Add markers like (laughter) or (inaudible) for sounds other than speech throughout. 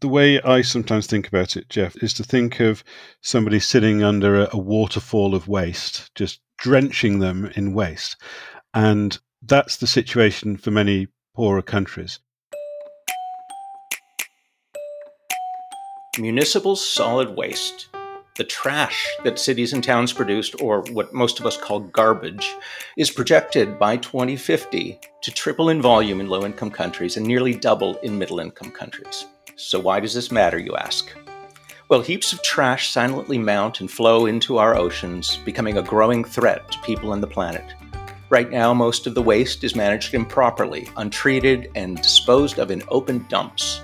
the way I sometimes think about it, Jeff, is to think of somebody sitting under a, a waterfall of waste, just drenching them in waste. And that's the situation for many poorer countries. Municipal solid waste, the trash that cities and towns produced, or what most of us call garbage, is projected by 2050 to triple in volume in low income countries and nearly double in middle income countries. So, why does this matter, you ask? Well, heaps of trash silently mount and flow into our oceans, becoming a growing threat to people and the planet. Right now, most of the waste is managed improperly, untreated, and disposed of in open dumps.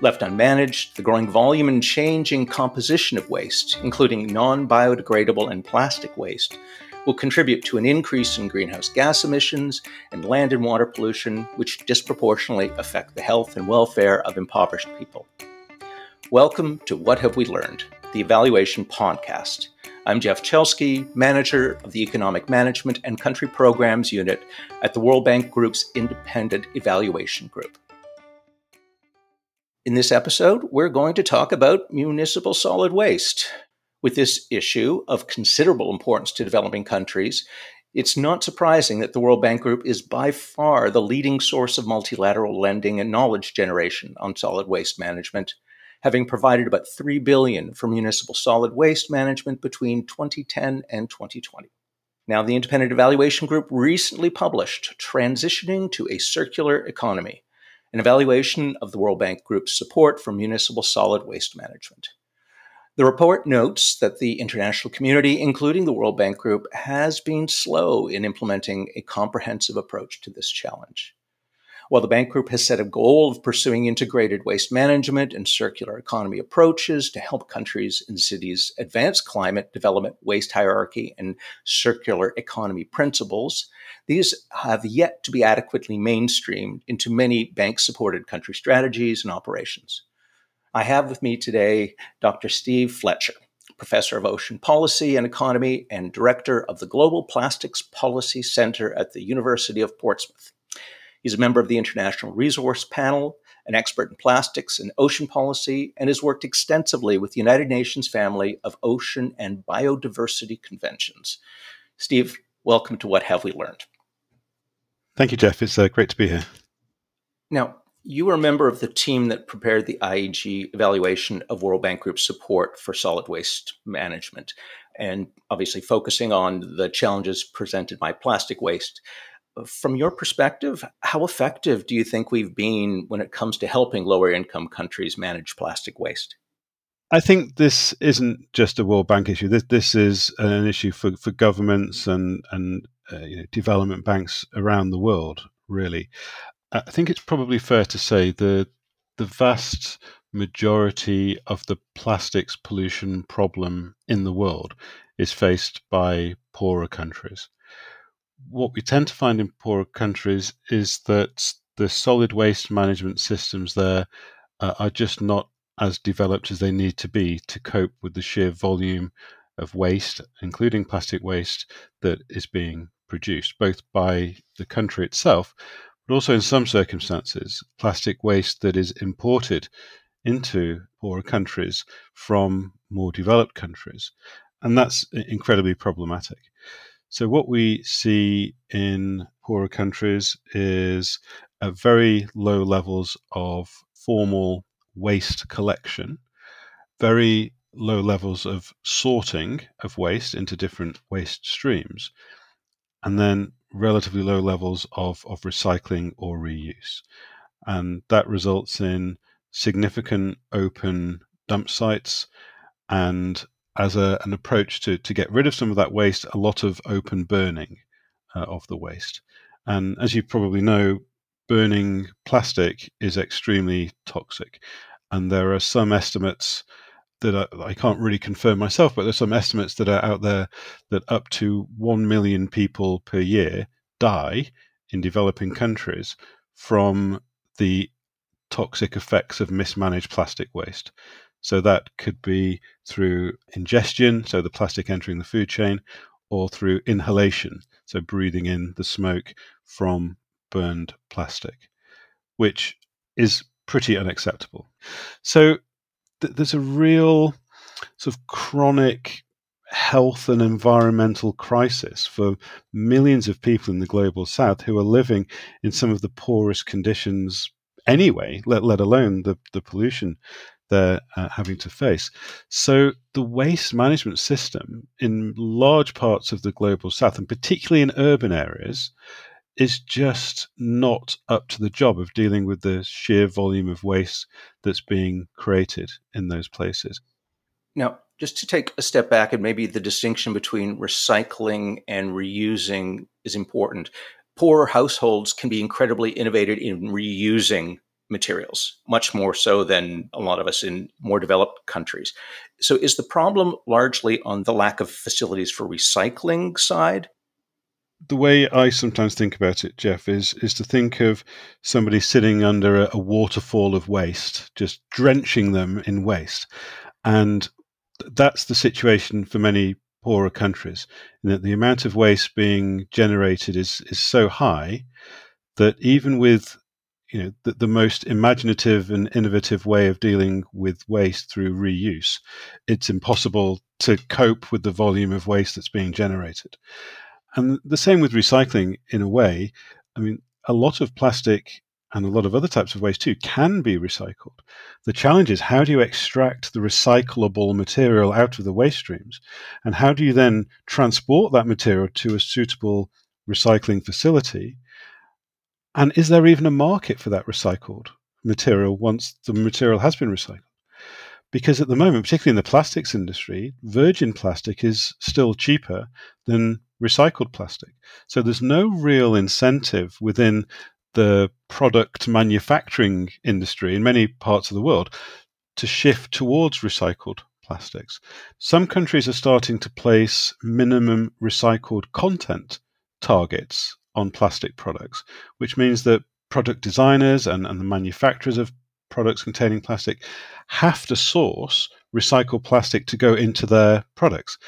Left unmanaged, the growing volume and changing composition of waste, including non biodegradable and plastic waste, will contribute to an increase in greenhouse gas emissions and land and water pollution, which disproportionately affect the health and welfare of impoverished people. Welcome to What Have We Learned, the Evaluation Podcast. I'm Jeff Chelsky, manager of the Economic Management and Country Programs Unit at the World Bank Group's Independent Evaluation Group. In this episode, we're going to talk about municipal solid waste. With this issue of considerable importance to developing countries, it's not surprising that the World Bank Group is by far the leading source of multilateral lending and knowledge generation on solid waste management, having provided about 3 billion for municipal solid waste management between 2010 and 2020. Now, the Independent Evaluation Group recently published Transitioning to a Circular Economy, an evaluation of the World Bank Group's support for municipal solid waste management. The report notes that the international community, including the World Bank Group, has been slow in implementing a comprehensive approach to this challenge. While the Bank Group has set a goal of pursuing integrated waste management and circular economy approaches to help countries and cities advance climate development, waste hierarchy, and circular economy principles, these have yet to be adequately mainstreamed into many bank supported country strategies and operations. I have with me today Dr. Steve Fletcher, professor of ocean policy and economy and director of the Global Plastics Policy Center at the University of Portsmouth. He's a member of the International Resource Panel, an expert in plastics and ocean policy, and has worked extensively with the United Nations family of ocean and biodiversity conventions. Steve, welcome to What Have We Learned? Thank you, Jeff. It's uh, great to be here. Now, you were a member of the team that prepared the IEG evaluation of World Bank Group support for solid waste management, and obviously focusing on the challenges presented by plastic waste from your perspective, how effective do you think we've been when it comes to helping lower income countries manage plastic waste? I think this isn't just a World Bank issue. This this is an issue for, for governments and and uh, you know, development banks around the world. Really, I think it's probably fair to say the the vast majority of the plastics pollution problem in the world is faced by poorer countries. What we tend to find in poorer countries is that the solid waste management systems there uh, are just not as developed as they need to be to cope with the sheer volume of waste, including plastic waste, that is being produced, both by the country itself, but also in some circumstances, plastic waste that is imported into poorer countries from more developed countries. And that's incredibly problematic. So, what we see in poorer countries is very low levels of formal waste collection, very low levels of sorting of waste into different waste streams, and then relatively low levels of, of recycling or reuse. And that results in significant open dump sites and as a, an approach to, to get rid of some of that waste, a lot of open burning uh, of the waste. And as you probably know, burning plastic is extremely toxic. And there are some estimates that I, I can't really confirm myself, but there's some estimates that are out there that up to 1 million people per year die in developing countries from the toxic effects of mismanaged plastic waste. So that could be through ingestion, so the plastic entering the food chain, or through inhalation, so breathing in the smoke from burned plastic, which is pretty unacceptable. So th- there's a real sort of chronic health and environmental crisis for millions of people in the global south who are living in some of the poorest conditions anyway, let, let alone the, the pollution they're uh, having to face. So, the waste management system in large parts of the global south, and particularly in urban areas, is just not up to the job of dealing with the sheer volume of waste that's being created in those places. Now, just to take a step back, and maybe the distinction between recycling and reusing is important. Poor households can be incredibly innovative in reusing materials, much more so than a lot of us in more developed countries. So, is the problem largely on the lack of facilities for recycling side? The way I sometimes think about it, Jeff, is is to think of somebody sitting under a, a waterfall of waste, just drenching them in waste, and that's the situation for many poorer countries. In that the amount of waste being generated is is so high that even with you know the, the most imaginative and innovative way of dealing with waste through reuse, it's impossible to cope with the volume of waste that's being generated. And the same with recycling in a way. I mean, a lot of plastic and a lot of other types of waste too can be recycled. The challenge is how do you extract the recyclable material out of the waste streams? And how do you then transport that material to a suitable recycling facility and is there even a market for that recycled material once the material has been recycled? Because at the moment, particularly in the plastics industry, virgin plastic is still cheaper than recycled plastic. So there's no real incentive within the product manufacturing industry in many parts of the world to shift towards recycled plastics. Some countries are starting to place minimum recycled content targets on plastic products, which means that product designers and, and the manufacturers of products containing plastic have to source recycled plastic to go into their products.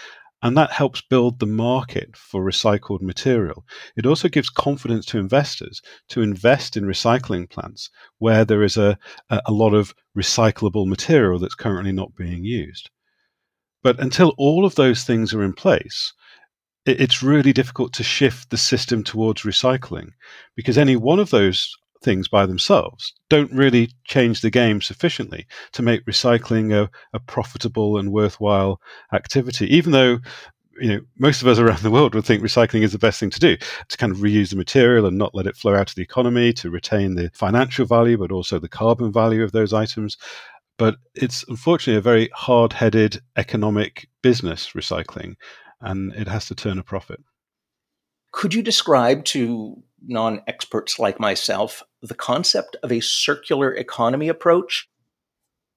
And that helps build the market for recycled material. It also gives confidence to investors to invest in recycling plants where there is a, a lot of recyclable material that's currently not being used. But until all of those things are in place, it's really difficult to shift the system towards recycling because any one of those things by themselves don't really change the game sufficiently to make recycling a, a profitable and worthwhile activity, even though you know, most of us (laughs) around the world would think recycling is the best thing to do to kind of reuse the material and not let it flow out of the economy to retain the financial value, but also the carbon value of those items. But it's unfortunately a very hard headed economic business, recycling and it has to turn a profit. Could you describe to non experts like myself the concept of a circular economy approach?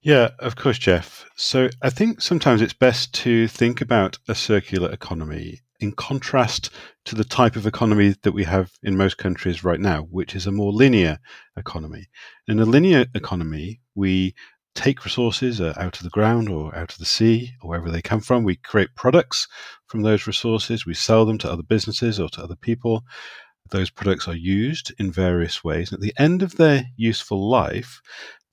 Yeah, of course, Jeff. So I think sometimes it's best to think about a circular economy in contrast to the type of economy that we have in most countries right now, which is a more linear economy. In a linear economy, we take resources uh, out of the ground or out of the sea or wherever they come from. We create products from those resources. We sell them to other businesses or to other people. Those products are used in various ways. At the end of their useful life,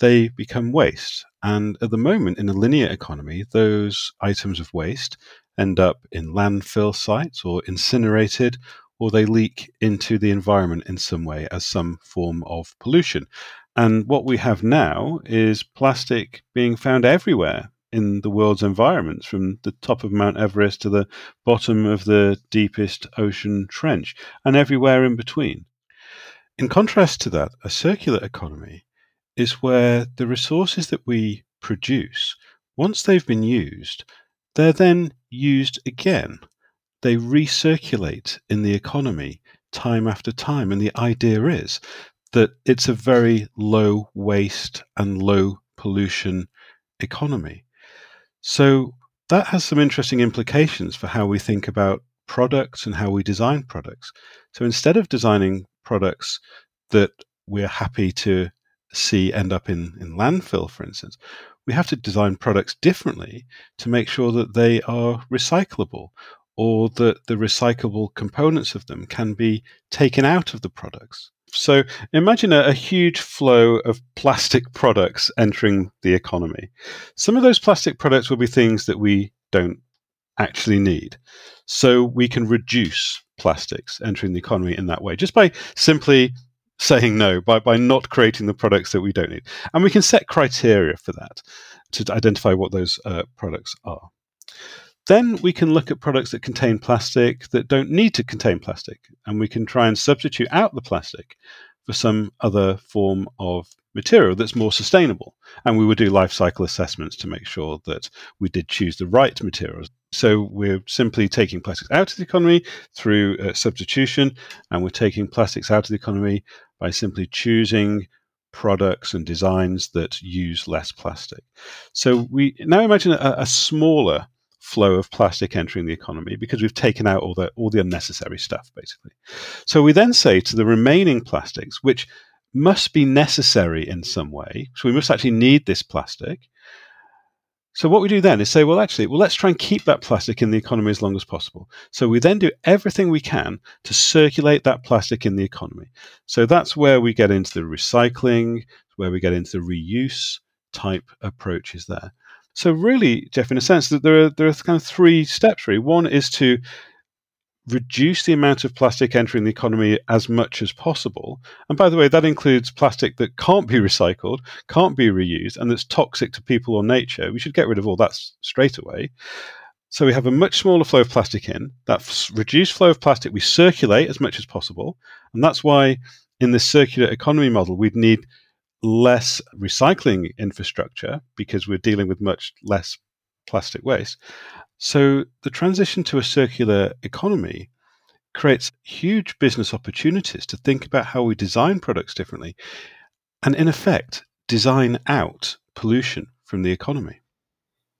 they become waste. And at the moment, in a linear economy, those items of waste end up in landfill sites or incinerated, or they leak into the environment in some way as some form of pollution. And what we have now is plastic being found everywhere in the world's environments, from the top of Mount Everest to the bottom of the deepest ocean trench, and everywhere in between. In contrast to that, a circular economy is where the resources that we produce, once they've been used, they're then used again. They recirculate in the economy time after time. And the idea is that it's a very low waste and low pollution economy. So that has some interesting implications for how we think about products and how we design products. So instead of designing products that we're happy to see end up in, in landfill, for instance, we have to design products differently to make sure that they are recyclable or that the recyclable components of them can be taken out of the products. So imagine a, a, huge flow of plastic products entering the economy. Some of those plastic products will be things that we don't actually need. So we can reduce plastics entering the economy in that way just by simply saying no, by, by not creating the products that we don't need. And we can set criteria for that to identify what those uh, products are. Then we can look at products that contain plastic that don't need to contain plastic, and we can try and substitute out the plastic for some other form of material that's more sustainable. And we would do life cycle assessments to make sure that we did choose the right materials. So we're simply taking plastics out of the economy through uh, substitution, and we're taking plastics out of the economy by simply choosing products and designs that use less plastic. So we now imagine a, a smaller flow of plastic entering the economy because we've taken out all the all the unnecessary stuff basically. So we then say to the remaining plastics which must be necessary in some way, so we must actually need this plastic. So what we do then is say, well, actually, well, let's try and keep that plastic in the economy as long as possible. So we then do everything we can to circulate that plastic in the economy. So that's where we get into the recycling, where we get into the reuse type approaches there. So really, Jeff, in a sense, that there are there are kind of three steps. Really, one is to reduce the amount of plastic entering the economy as much as possible. And by the way, that includes plastic that can't be recycled, can't be reused, and that's toxic to people or nature. We should get rid of all that straight away. So we have a much smaller flow of plastic in. That reduced flow of plastic we circulate as much as possible, and that's why in this circular economy model we'd need less recycling infrastructure because we're dealing with much less plastic waste. So the transition to a circular economy creates huge business opportunities to think about how we design products differently and, in effect, design out pollution from the economy.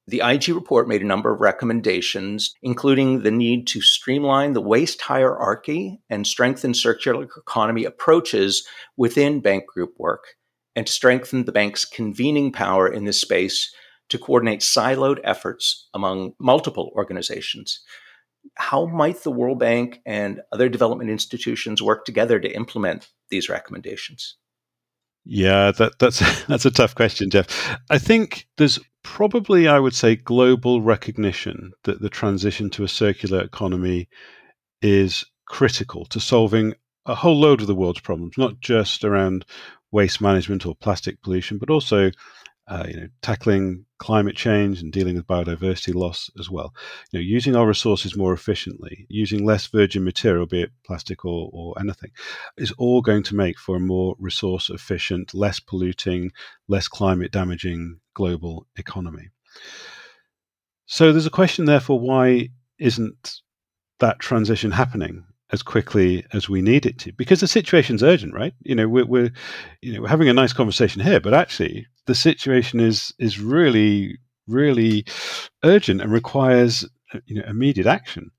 The IEG report made a number of recommendations, including the need to streamline the waste hierarchy and strengthen circular economy approaches within bank group work and to strengthen the bank's convening power in this space to coordinate siloed efforts among multiple organizations. How might the World Bank and other development institutions work together to implement these recommendations? Yeah, that, that's (laughs) that's a tough question, Jeff. I think there's probably, I would say, global recognition that the transition to a circular economy is critical to solving a whole load of the world's problems, not just around waste management or plastic pollution, but also uh, you know, tackling climate change and dealing with biodiversity loss as well. You know, using our resources more efficiently, using less virgin material, be it plastic or, or anything, is all going to make for a more resource efficient, less polluting, less climate damaging global economy. So there's a question, therefore, why isn't that transition happening? As quickly as we need it to because the situation's urgent right? You know we're, we're you know we're having a nice conversation here but actually the situation is is really really urgent and requires uh, you know immediate action.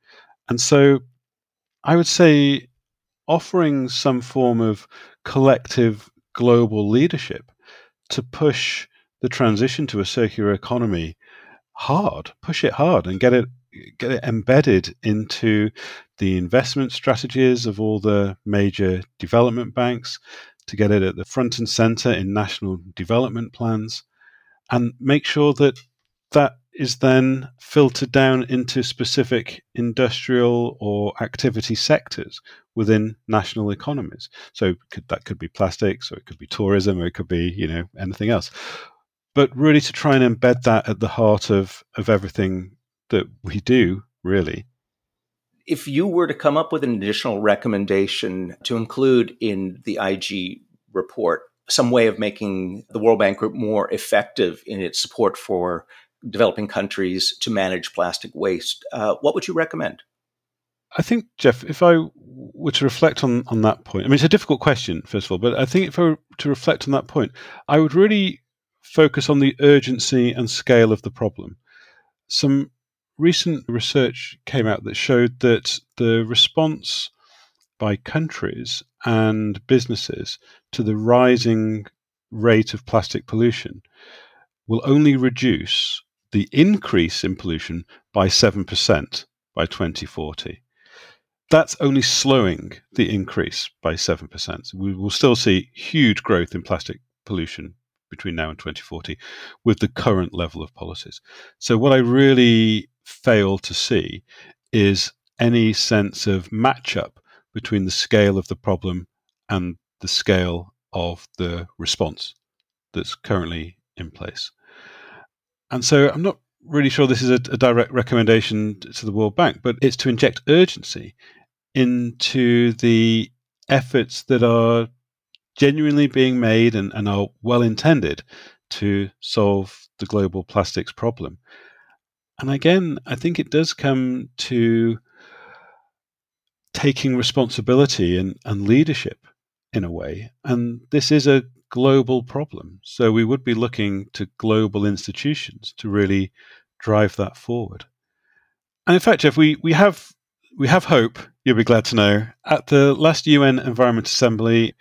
And so i would say offering some form of collective global leadership to push the transition to a circular economy hard push it hard and get it get it embedded into the investment strategies of all the major development banks, to get it at the front and center in national development plans, and make sure that that is then filtered down into specific industrial or activity sectors within national economies. So could, that could be plastics, or it could be tourism, or it could be you know anything else. But really, to try and embed that at the heart of of everything that we do, really. If you were to come up with an additional recommendation to include in the IEG report, some way of making the World Bank Group more effective in its support for developing countries to manage plastic waste, uh, what would you recommend? I think, Jeff, if I were to reflect on, on that point, I mean, it's a difficult question, first of all, but I think if I were to reflect on that point, I would really focus on the urgency and scale of the problem. Some recent research came out that showed that the response by countries and businesses to the rising rate of plastic pollution will only reduce the increase in pollution by 7% by 2040. that's only slowing the increase by 7%. We will still see huge growth in plastic pollution between now and 2040 with the current level of policies. So, what I really fail to see is any sense of matchup between the scale of the problem and the scale of the response that's currently in place. And so I'm not really sure this is a, a, direct recommendation to the World Bank, but it's to inject urgency into the efforts that are genuinely being made and, and are well intended to solve the global plastics problem. And again, I think it does come to taking responsibility and, and leadership in a way. And this is a global problem. So we would be looking to global institutions to really drive that forward. And in fact, Jeff, we, we have we have hope, you'll be glad to know. At the last UN Environment Assembly,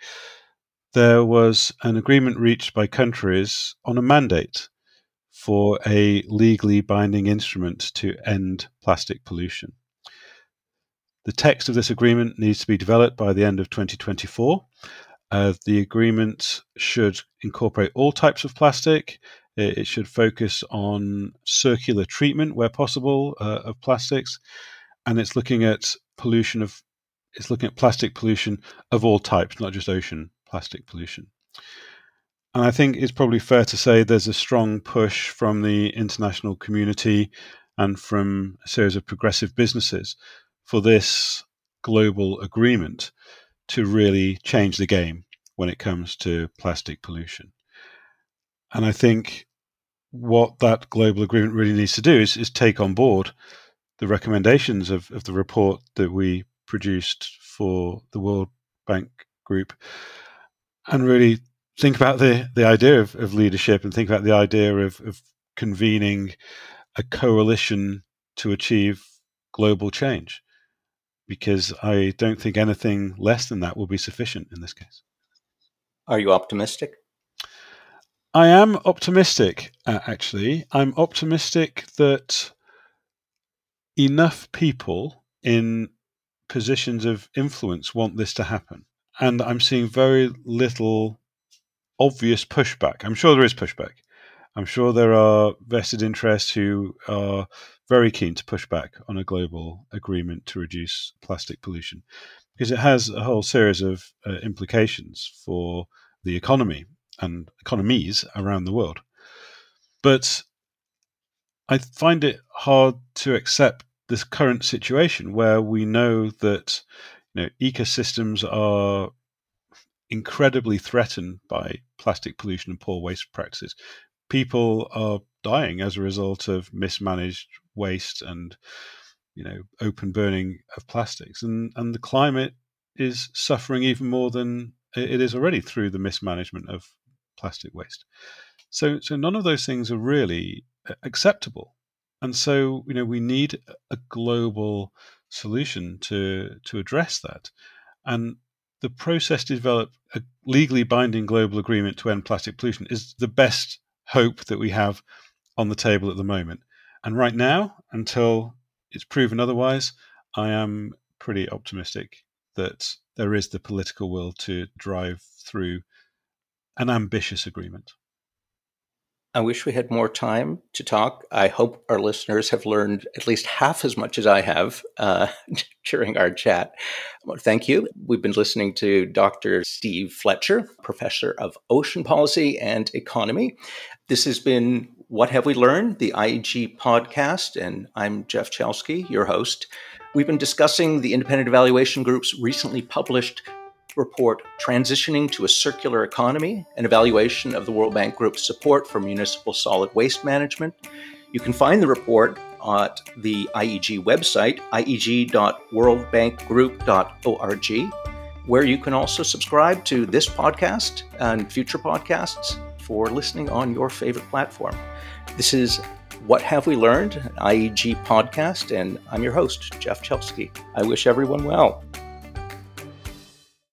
there was an agreement reached by countries on a mandate for a legally binding instrument to end plastic pollution. The text of this agreement needs to be developed by the end of 2024. Uh, the agreement should incorporate all types of plastic. It, should focus on circular treatment where possible uh, of plastics, and it's looking at pollution of it's looking at plastic pollution of all types, not just ocean plastic pollution. And I think it's probably fair to say there's a strong push from the international community and from a series of progressive businesses for this global agreement to really change the game when it comes to plastic pollution. And I think what that global agreement really needs to do is, is take on board the recommendations of, of the report that we produced for the World Bank Group and really think about the, the idea of, of leadership and think about the idea of, of convening a coalition to achieve global change because I don't think anything less than that will be sufficient in this case. Are you optimistic? I am optimistic, uh, actually. I'm optimistic that enough people in positions of influence want this to happen and I'm seeing very little obvious pushback. I'm sure there is pushback. I'm sure there are vested interests who are very keen to push back on a global agreement to reduce plastic pollution because it has a whole series of uh, implications for the economy and economies around the world. But I find it hard to accept this current situation where we know that you know, ecosystems are incredibly threatened by plastic pollution and poor waste practices. People are dying as a result of mismanaged waste and you know open burning of plastics, and and the climate is suffering even more than it is already through the mismanagement of plastic waste. So so none of those things are really acceptable, and so you know we need a global solution to to address that. And the process to develop a legally binding global agreement to end plastic pollution is the best hope that we have on the table at the moment. And right now, until it's proven otherwise, I am pretty optimistic that there is the political will to drive through an ambitious agreement. I wish we had more time to talk. I hope our listeners have learned at least half as much as I have uh, (laughs) during our chat. Thank you. We've been listening to Dr. Steve Fletcher, professor of ocean policy and economy. This has been What Have We Learned, the IEG podcast, and I'm Jeff Chelsky, your host. We've been discussing the Independent Evaluation Group's recently published report Transitioning to a Circular Economy, an evaluation of the World Bank Group's support for municipal solid waste management. You can find the report at the IEG website, ieg.worldbankgroup.org, where you can also subscribe to this podcast and future podcasts for listening on your favorite platform. This is What Have We Learned, an IEG podcast, and I'm your host, Jeff Chelsky. I wish everyone well.